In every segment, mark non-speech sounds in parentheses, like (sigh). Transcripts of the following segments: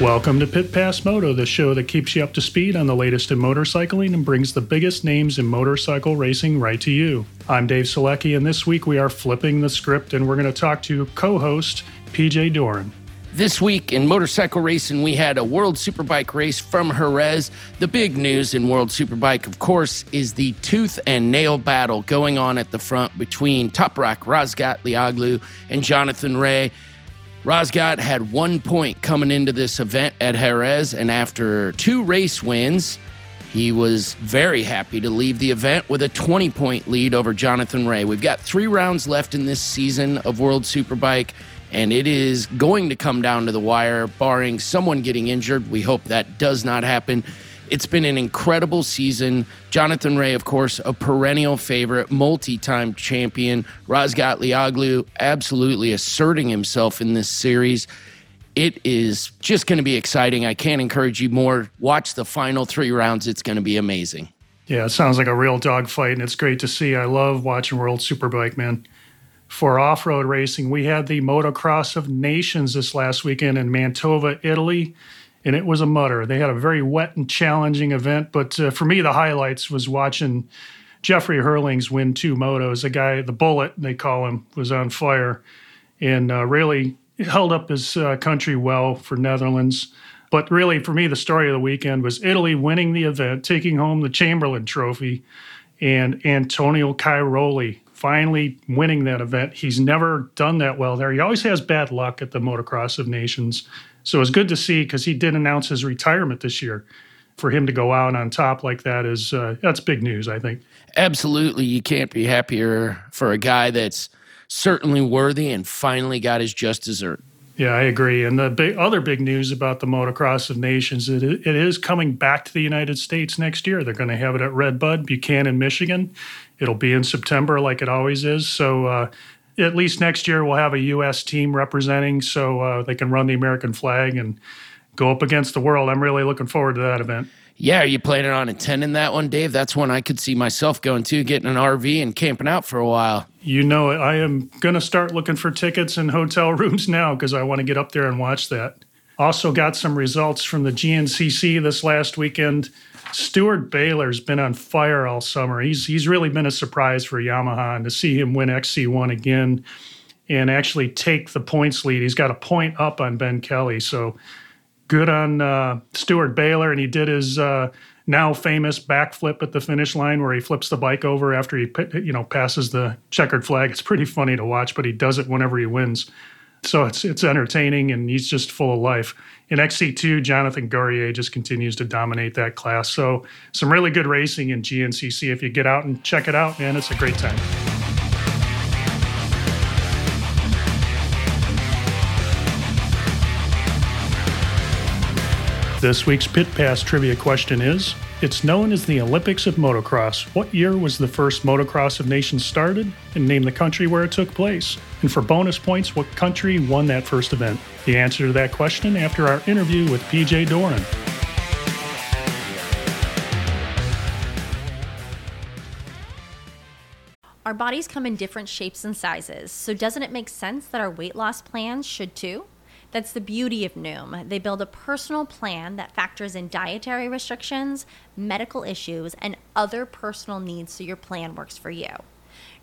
Welcome to Pit Pass Moto, the show that keeps you up to speed on the latest in motorcycling and brings the biggest names in motorcycle racing right to you. I'm Dave Selecki, and this week we are flipping the script and we're going to talk to co host PJ Doran. This week in motorcycle racing, we had a World Superbike race from Jerez. The big news in World Superbike, of course, is the tooth and nail battle going on at the front between Toprak Razgatlioglu and Jonathan Rea. Razgat had one point coming into this event at Jerez, and after two race wins, he was very happy to leave the event with a 20 point lead over Jonathan Rea. We've got three rounds left in this season of World Superbike, and it is going to come down to the wire, barring someone getting injured. We hope that does not happen. It's been an incredible season. Jonathan Rea, of course, a perennial favorite, multi time champion. Razgatlioglu absolutely asserting himself in this series. It is just going to be exciting. I can't encourage you more. Watch the final three rounds, it's going to be amazing. Yeah, it sounds like a real dogfight, and it's great to see. I love watching World Superbike, man. For off road racing, we had the Motocross of Nations this last weekend in Mantova, Italy and it was a mutter. They had a very wet and challenging event, but uh, for me, the highlights was watching Jeffrey Herlings win two motos. The guy, the bullet they call him, was on fire, and uh, really held up his uh, country well for Netherlands. But really, for me, the story of the weekend was Italy winning the event, taking home the Chamberlain Trophy, and Antonio Cairoli finally winning that event. He's never done that well there. He always has bad luck at the Motocross of Nations. So it was good to see because he did announce his retirement this year. For him to go out on top like that is uh, that's big news, I think. Absolutely, you can't be happier for a guy that's certainly worthy and finally got his just dessert. Yeah, I agree. And the big, other big news about the Motocross of Nations, it, it is coming back to the United States next year. They're going to have it at Red Bud, Buchanan, Michigan. It'll be in September, like it always is. So uh, at least next year we'll have a U.S. team representing, so uh, they can run the American flag and go up against the world. I'm really looking forward to that event. Yeah, are you planning on attending that one, Dave? That's one I could see myself going to, getting an RV and camping out for a while. You know it. I am going to start looking for tickets and hotel (laughs) rooms now because I want to get up there and watch that. Also, got some results from the GNCC this last weekend. Steward Baylor's been on fire all summer. He's he's really been a surprise for Yamaha, and to see him win XC1 again and actually take the points lead, he's got a point up on Ben Kelley. So good on uh, Steward Baylor, and he did his uh, now famous backflip at the finish line where he flips the bike over after he you know passes the checkered flag. It's pretty funny to watch, but he does it whenever he wins. So it's it's entertaining, and he's just full of life in XC2, Jonathan Girroir just continues to dominate that class. So, some really good racing in GNCC. If you get out and check it out, man, it's a great time. This week's Pit Pass trivia question is It's known as the Olympics of Motocross. What year was the first Motocross of Nations started? And name the country where it took place. And for bonus points, what country won that first event? The answer to that question after our interview with PJ Doran. Our bodies come in different shapes and sizes, so doesn't it make sense that our weight loss plans should too? That's the beauty of Noom. They build a personal plan that factors in dietary restrictions, medical issues, and other personal needs so your plan works for you.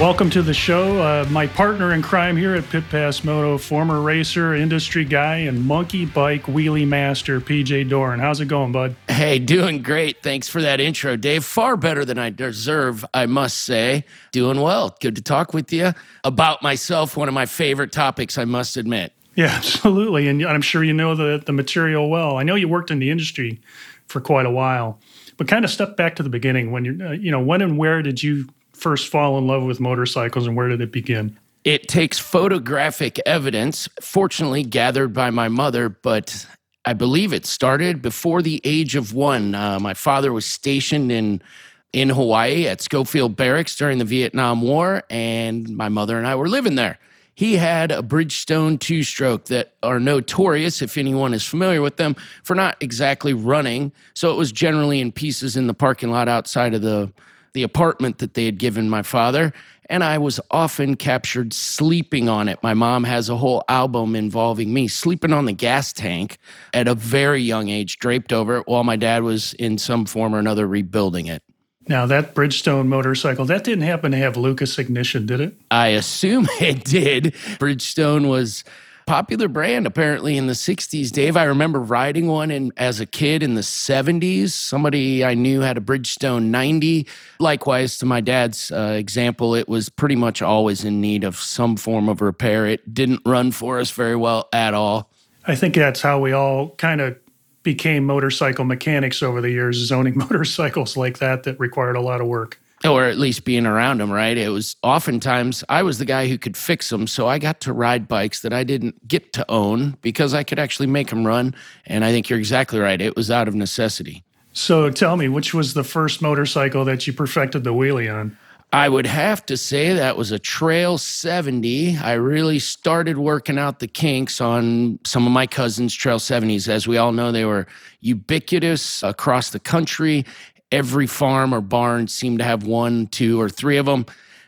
Welcome to the show. Uh, my partner in crime here at Pit Pass Moto, former racer, industry guy, and monkey bike wheelie master, PJ Doran. How's it going, bud? Hey, doing great. Thanks for that intro, Dave. Far better than I deserve, I must say. Doing well. Good to talk with you about myself, one of my favorite topics, I must admit. Yeah, (laughs) absolutely. And I'm sure you know the, the material well. I know you worked in the industry for quite a while, but kind of step back to the beginning. When you, uh, you know, when and where did you first fall in love with motorcycles and where did it begin? It takes photographic evidence, fortunately gathered by my mother, but I believe it started before the age of one. Uh, my father was stationed in in Hawaii at Schofield Barracks during the Vietnam War, and my mother and I were living there. He had a Bridgestone two stroke that are notorious, if anyone is familiar with them, for not exactly running. So it was generally in pieces in the parking lot outside of the the apartment that they had given my father, and I was often captured sleeping on it. My mom has a whole album involving me sleeping on the gas tank at a very young age, draped over it, while my dad was in some form or another rebuilding it. Now, that Bridgestone motorcycle, that didn't happen to have Lucas ignition, did it? I assume (laughs) it did. Bridgestone was popular brand apparently in the 60s dave i remember riding one in, as a kid in the 70s somebody i knew had a bridgestone 90 likewise to my dad's uh, example it was pretty much always in need of some form of repair. It didn't run for us very well at all. I think that's how we all kind of became motorcycle mechanics over the years is owning (laughs) motorcycles like that that required a lot of work or at least being around them, right? It was oftentimes I was the guy who could fix them. So I got to ride bikes that I didn't get to own because I could actually make them run. And I think you're exactly right. It was out of necessity. So tell me, which was the first motorcycle that you perfected the wheelie on? I would have to say that was a Trail 70. I really started working out the kinks on some of my cousins' Trail 70s. As we all know, they were ubiquitous across the country every farm or barn seemed to have one, two, or three of them.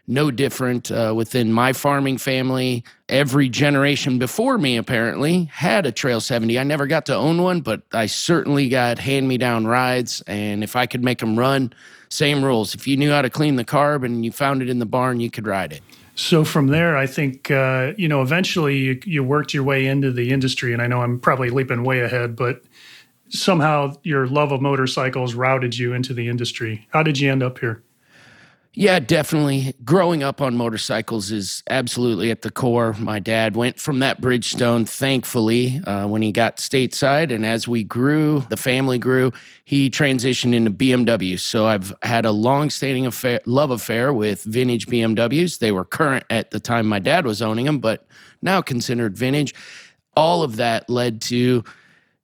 No different uh, within my farming family. Every generation before me, apparently, had a Trail 70. I never got to own one, but I certainly got hand me down rides. And if I could make them run, same rules. If you knew how to clean the carb and you found it in the barn, you could ride it. So from there, I think uh, you know eventually you, you worked your way into the industry, and I know I'm probably leaping way ahead, but somehow your love of motorcycles routed you into the industry. How did you end up here? Yeah, definitely. Growing up on motorcycles is absolutely at the core. My dad went from that Bridgestone, thankfully, uh, when he got stateside. And as we grew, the family grew, he transitioned into BMW. So I've had a long standing affair, love affair with vintage BMWs. They were current at the time my dad was owning them, but now considered vintage. All of that led to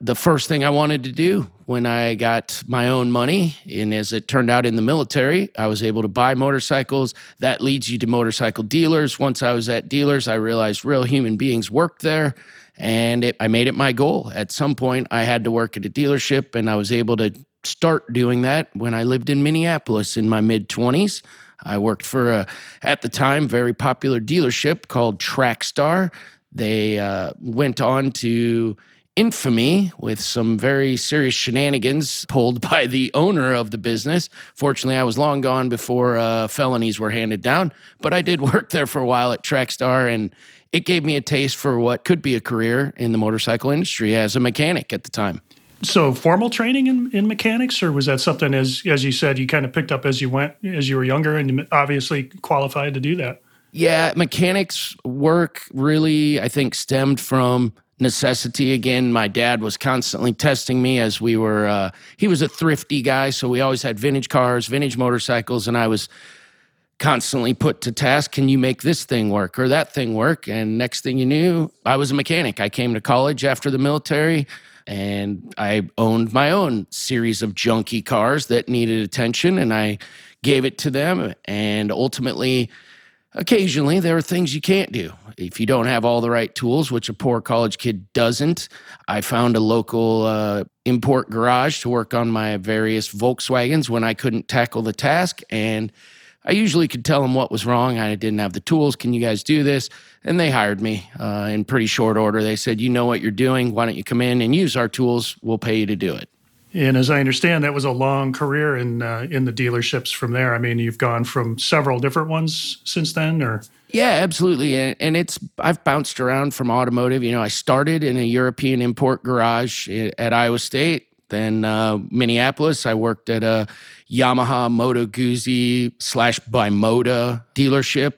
the first thing I wanted to do when I got my own money. And as it turned out in the military, I was able to buy motorcycles. That leads you to motorcycle dealers. Once I was at dealers, I realized real human beings worked there. And it, I made it my goal. At some point, I had to work at a dealership, and I was able to start doing that when I lived in Minneapolis in my mid 20s. I worked for a, at the time, very popular dealership called Trackstar. They uh, went on to infamy with some very serious shenanigans pulled (laughs) by the owner of the business. Fortunately, I was long gone before uh, felonies were handed down, but I did (laughs) work there for a while at Trackstar, and it gave me a taste for what could be a career in the motorcycle industry as a mechanic at the time. So, formal training in, in mechanics, or was that something as as you said you kind of picked up as you went as you were younger, and obviously qualified to do that? Yeah, mechanics work really, I think, stemmed from necessity again. My dad was constantly testing me as we were, uh, he was a thrifty guy. So we always had vintage cars, vintage motorcycles, and I was constantly put to task can you make this thing work or that thing work? And next thing you knew, I was a mechanic. I came to college after the military and I owned my own series of junky cars that needed attention and I gave it to them. And ultimately, occasionally there are things you can't do. If you don't have all the right tools which a poor college kid doesn't i found a local uh, import garage to work on my various volkswagens when i couldn't tackle the task and i usually could tell them what was wrong. I didn't have the tools. Can you guys do this? And they hired me uh, in pretty short order. They said you know what you're doing. Why don't you come in and use our tools? We'll pay you to do it and as I understand, that was a long career in uh, in the dealerships from there. I mean, you've gone from several different ones since then, or yeah, absolutely. And, it's I've bounced around from automotive. You know, I started in a European import garage at Iowa State. Then uh, Minneapolis, I worked at a Yamaha Moto Guzzi slash Bimota dealership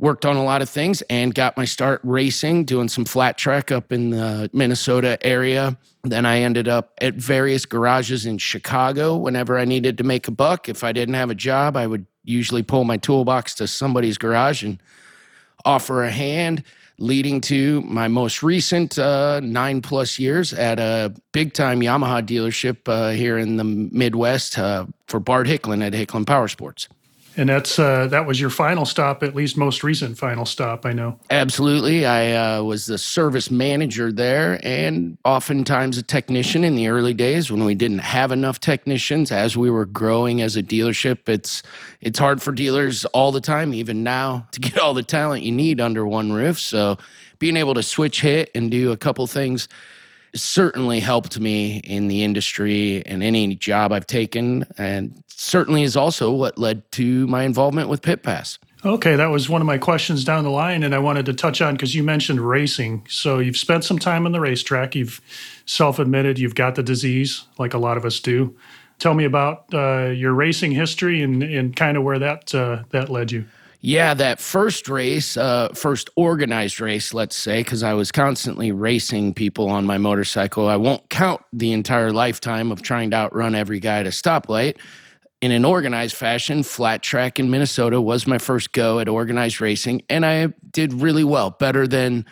worked on a lot of things and got my start racing, doing some flat track up in the Minnesota area. Then I ended up at various garages in Chicago whenever I needed to make a buck. If I didn't have a job, I would usually pull my toolbox to somebody's garage and offer a hand, leading to my most recent uh, nine plus years at a big time Yamaha dealership uh, here in the Midwest uh, for Bart Hicklin at Hicklin Power Sports. And that's uh, that was your final stop, at least most recent final stop. I know. Absolutely, I uh, was the service manager there, and oftentimes a technician in the early days when we didn't have enough technicians. As we were growing as a dealership, it's it's hard for dealers all the time, even now, to get all the talent you need under one roof. So, being able to switch hit and do a couple things certainly helped me in the industry and any job I've taken, and certainly is also what led to my involvement with Pit Pass. Okay, that was one of my questions down the line, and I wanted to touch on because you mentioned racing. So you've spent some time on the racetrack. You've self-admitted you've got the disease, like a lot of us do. Tell me about uh, your racing history and, and kind of where that uh, that led you. Yeah, that first race, uh, first organized race, let's say, because I was constantly racing people on my motorcycle. I won't count the entire lifetime of trying to outrun every guy at a stoplight. In an organized fashion, flat track in Minnesota was my first go at organized racing, and I did really well, better than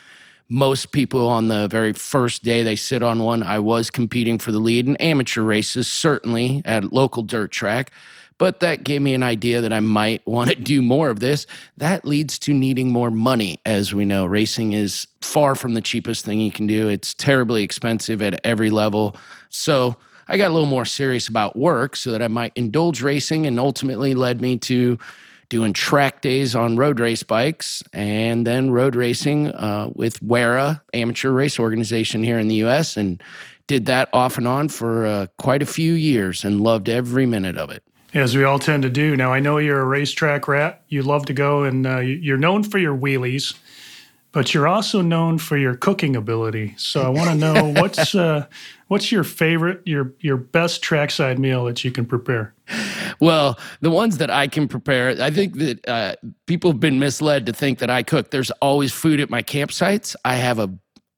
most people on the very first day they sit on one. I was competing for the lead in amateur races, certainly at local dirt track but that gave me an idea that I might (laughs) want to do more of this. That leads to needing more money. As we know, racing is far from the cheapest thing you can do, it's terribly expensive at every level. So I got a little more serious about work so that I might indulge racing and ultimately led me to doing track days on road race bikes and then road racing uh, with WERA, amateur race organization here in the US, and did that off and on for uh, quite a few years and loved every minute of it as we all tend to do. Now, I know you're a racetrack rat. You love to go, and uh, you're known for your wheelies, but you're also known for your cooking ability. So I want to know (laughs) what's uh, what's your favorite, your your best trackside meal that you can prepare. Well, the ones that I can prepare, I think that uh, people have been misled to think that I cook. There's always food at my campsites. I have a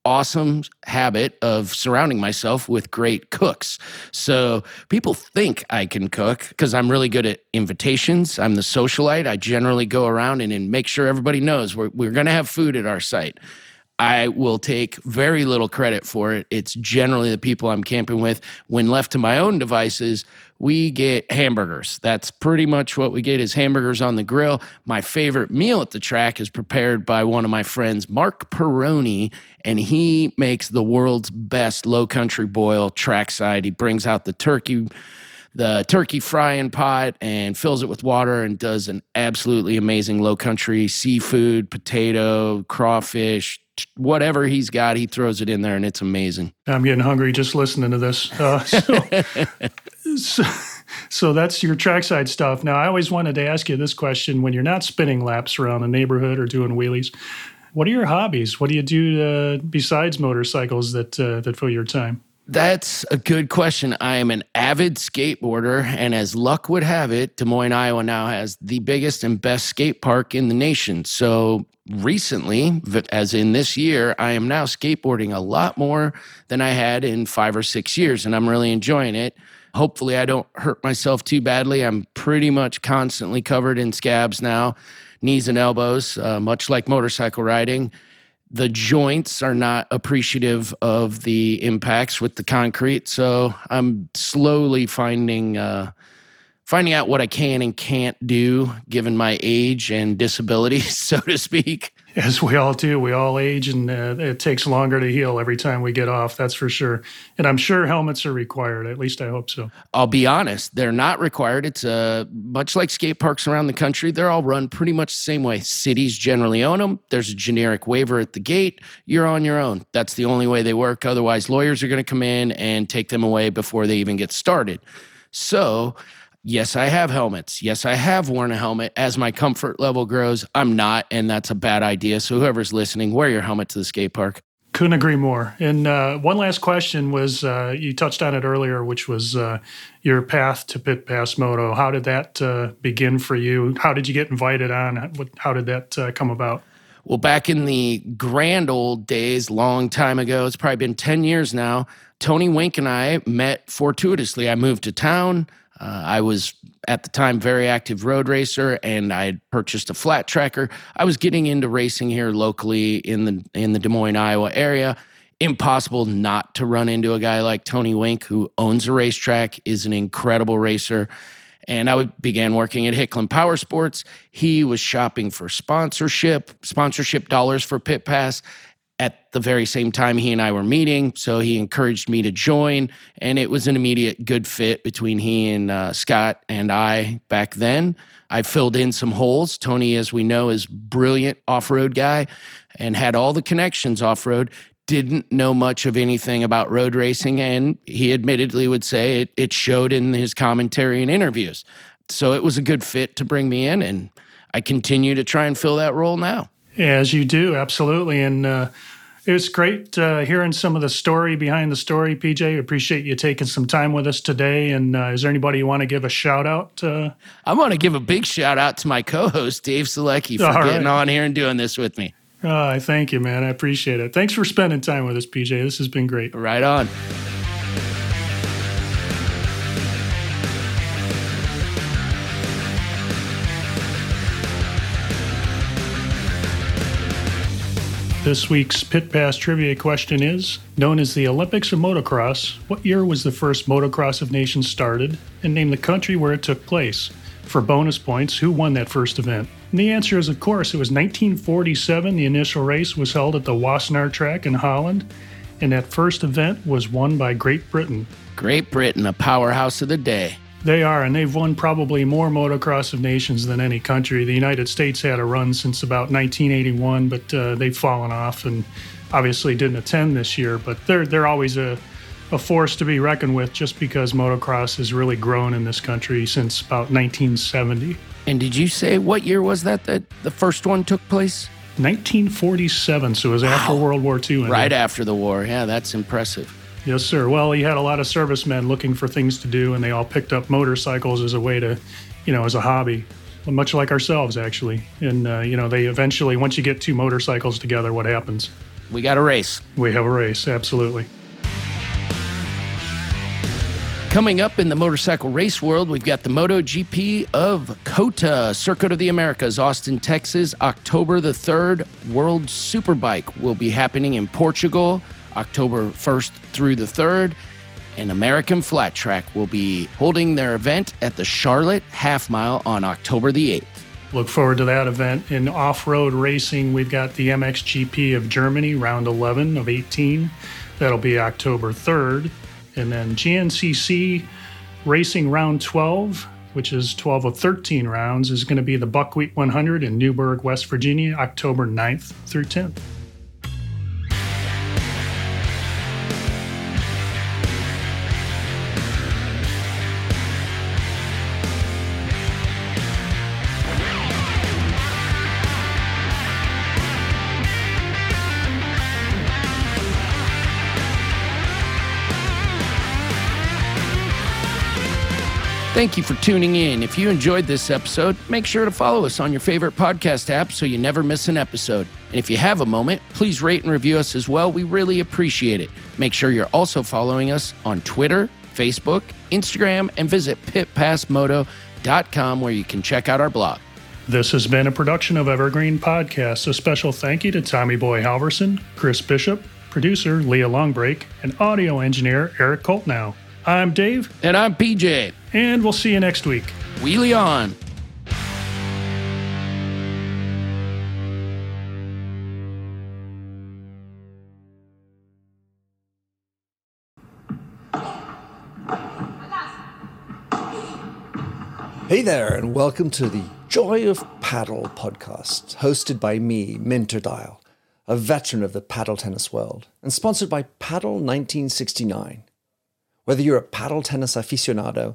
awesome habit of surrounding myself with great cooks. So people think I can cook because I'm really good at invitations. I'm the socialite. I generally go around and, and make sure everybody knows we're, we're going to have food at our site. I will take very little credit for it. It's generally the people I'm camping with. When left to my own devices, we get hamburgers. That's pretty much what we get is hamburgers on the grill. My favorite meal at the track is prepared by one of my friends, Mark Peroni, and he makes the world's best low country boil trackside. He brings out the turkey the turkey frying pot and fills it with water and does an absolutely amazing low country seafood, potato, crawfish, whatever he's got, he throws it in there, and it's amazing. I'm getting hungry just listening to this. Uh, (laughs) so, so, so, that's your trackside stuff. Now, I always wanted to ask you this question: When you're not spinning laps around the neighborhood or doing wheelies, what are your hobbies? What do you do uh, besides motorcycles that uh, that fill your time? That's a good question. I am an avid skateboarder, and as luck would have it, Des Moines, Iowa now has the biggest and best skate park in the nation. So recently, as in this year, I am now skateboarding a lot more than I had in five or six years, and I'm really enjoying it. Hopefully, I don't hurt myself too badly. I'm pretty much constantly covered in scabs now, knees and elbows, uh, much like motorcycle riding the joints are not appreciative of the impacts with the concrete. So I'm slowly finding uh, finding out what I can and can't do given my age and disability, (laughs) so to speak. (laughs) As we all do, we all age, and uh, it takes longer to heal every time we get off. That's for sure. And I'm sure helmets are required. At least I hope so. I'll be honest; they're not required. It's uh, much like skate parks around the country. They're all run pretty much the same way. Cities generally own them. There's a generic waiver at the gate. You're on your own. That's the only way they work. Otherwise, lawyers are going to come in and take them away before they even get started. So Yes, I have helmets. Yes, I have worn a helmet. As my comfort level grows, I'm not, and that's a bad idea. So, whoever's listening, wear your helmet to the skate park. Couldn't agree more. And uh, one last question was uh, you touched on it earlier, which was uh, your path to Pit Pass Moto. How did that uh, begin for you? How did you get invited on? How did that uh, come about? Well, back in the grand old days, long time ago, it's probably been 10 years now, Tony Wink and I met fortuitously. I moved to town. Uh, I was at the time very active road racer, and I had purchased a flat tracker. I was getting into racing here locally in the in the Des Moines, Iowa area. Impossible not to run into a guy like Tony Wink, who owns a racetrack, is an incredible racer. And I began working at Hicklin Power Sports. He was shopping for sponsorship, sponsorship dollars for Pit Pass at the very same time he and I were meeting. So he encouraged me to join, and it was an immediate good fit between he and uh, Scott and I back then. I filled in some holes. Tony, as we know, is brilliant off-road guy and had all the connections off-road. Didn't know much of anything about road racing, and he admittedly would say it, it showed in his commentary and interviews. So it was a good fit to bring me in, and I continue to try and fill that role now. As you do, absolutely. And uh, it was great uh, hearing some of the story behind the story, PJ. Appreciate you taking some time with us today. And uh, is there anybody you want to give a shout out? Uh? I want to give a big shout out to my co host, Dave Selecki, for All getting right. on here and doing this with me. Uh, thank you, man. I appreciate it. Thanks for spending time with us, PJ. This has been great. Right on. This week's Pit Pass trivia question is Known as the Olympics of Motocross, what year was the first Motocross of Nations started? And name the country where it took place. For bonus points, who won that first event? And the answer is, of course, it was 1947. The initial race was held at the Wassenaar track in Holland, and that first event was won by Great Britain. Great Britain, a powerhouse of the day. They are, and they've won probably more motocross of nations than any country. The United States had a run since about 1981, but uh, they've fallen off and obviously didn't attend this year. But they're they're always a a force to be reckoned with, just because motocross has really grown in this country since about 1970. And did you say what year was that that the first one took place? 1947, so it was wow. after World War II. Right after the war. Yeah, that's impressive. Yes, sir. Well, he had a lot of servicemen looking for things to do, and they all picked up motorcycles as a way to, you know, as a hobby, much like ourselves, actually. And, uh, you know, they eventually, once you get two motorcycles together, what happens? We got a race. We have a race, absolutely. Coming up in the motorcycle race world, we've got the MotoGP of COTA, Circuit of the Americas, Austin, Texas, October the 3rd. World Superbike will be happening in Portugal. October 1st through the 3rd. And American Flat Track will be holding their event at the Charlotte Half Mile on October the 8th. Look forward to that event. In off road racing, we've got the MXGP of Germany, round 11 of 18. That'll be October 3rd. And then GNCC Racing Round 12, which is 12 of 13 rounds, is going to be the Buckwheat 100 in Newburg, West Virginia, October 9th through 10th. Thank you for tuning in. If you enjoyed this episode, make sure to follow us on your favorite podcast app so you never miss an episode. And if you have a moment, please rate and review us as well. We really appreciate it. Make sure you're also following us on Twitter, Facebook, Instagram, and visit pitpassmoto.com where you can check out our blog. This has been a production of Evergreen Podcasts. A special thank you to Tommy Boy Halverson, Chris Bishop, producer Leah Longbrake, and audio engineer Eric Koltnow. I'm Dave, And I'm PJ. And we'll see you next week. Wheelie on. Hey there, and welcome to the Joy of Paddle podcast, hosted by me, Minter Dial, a veteran of the paddle tennis world, and sponsored by Paddle 1969. Whether you're a paddle tennis aficionado,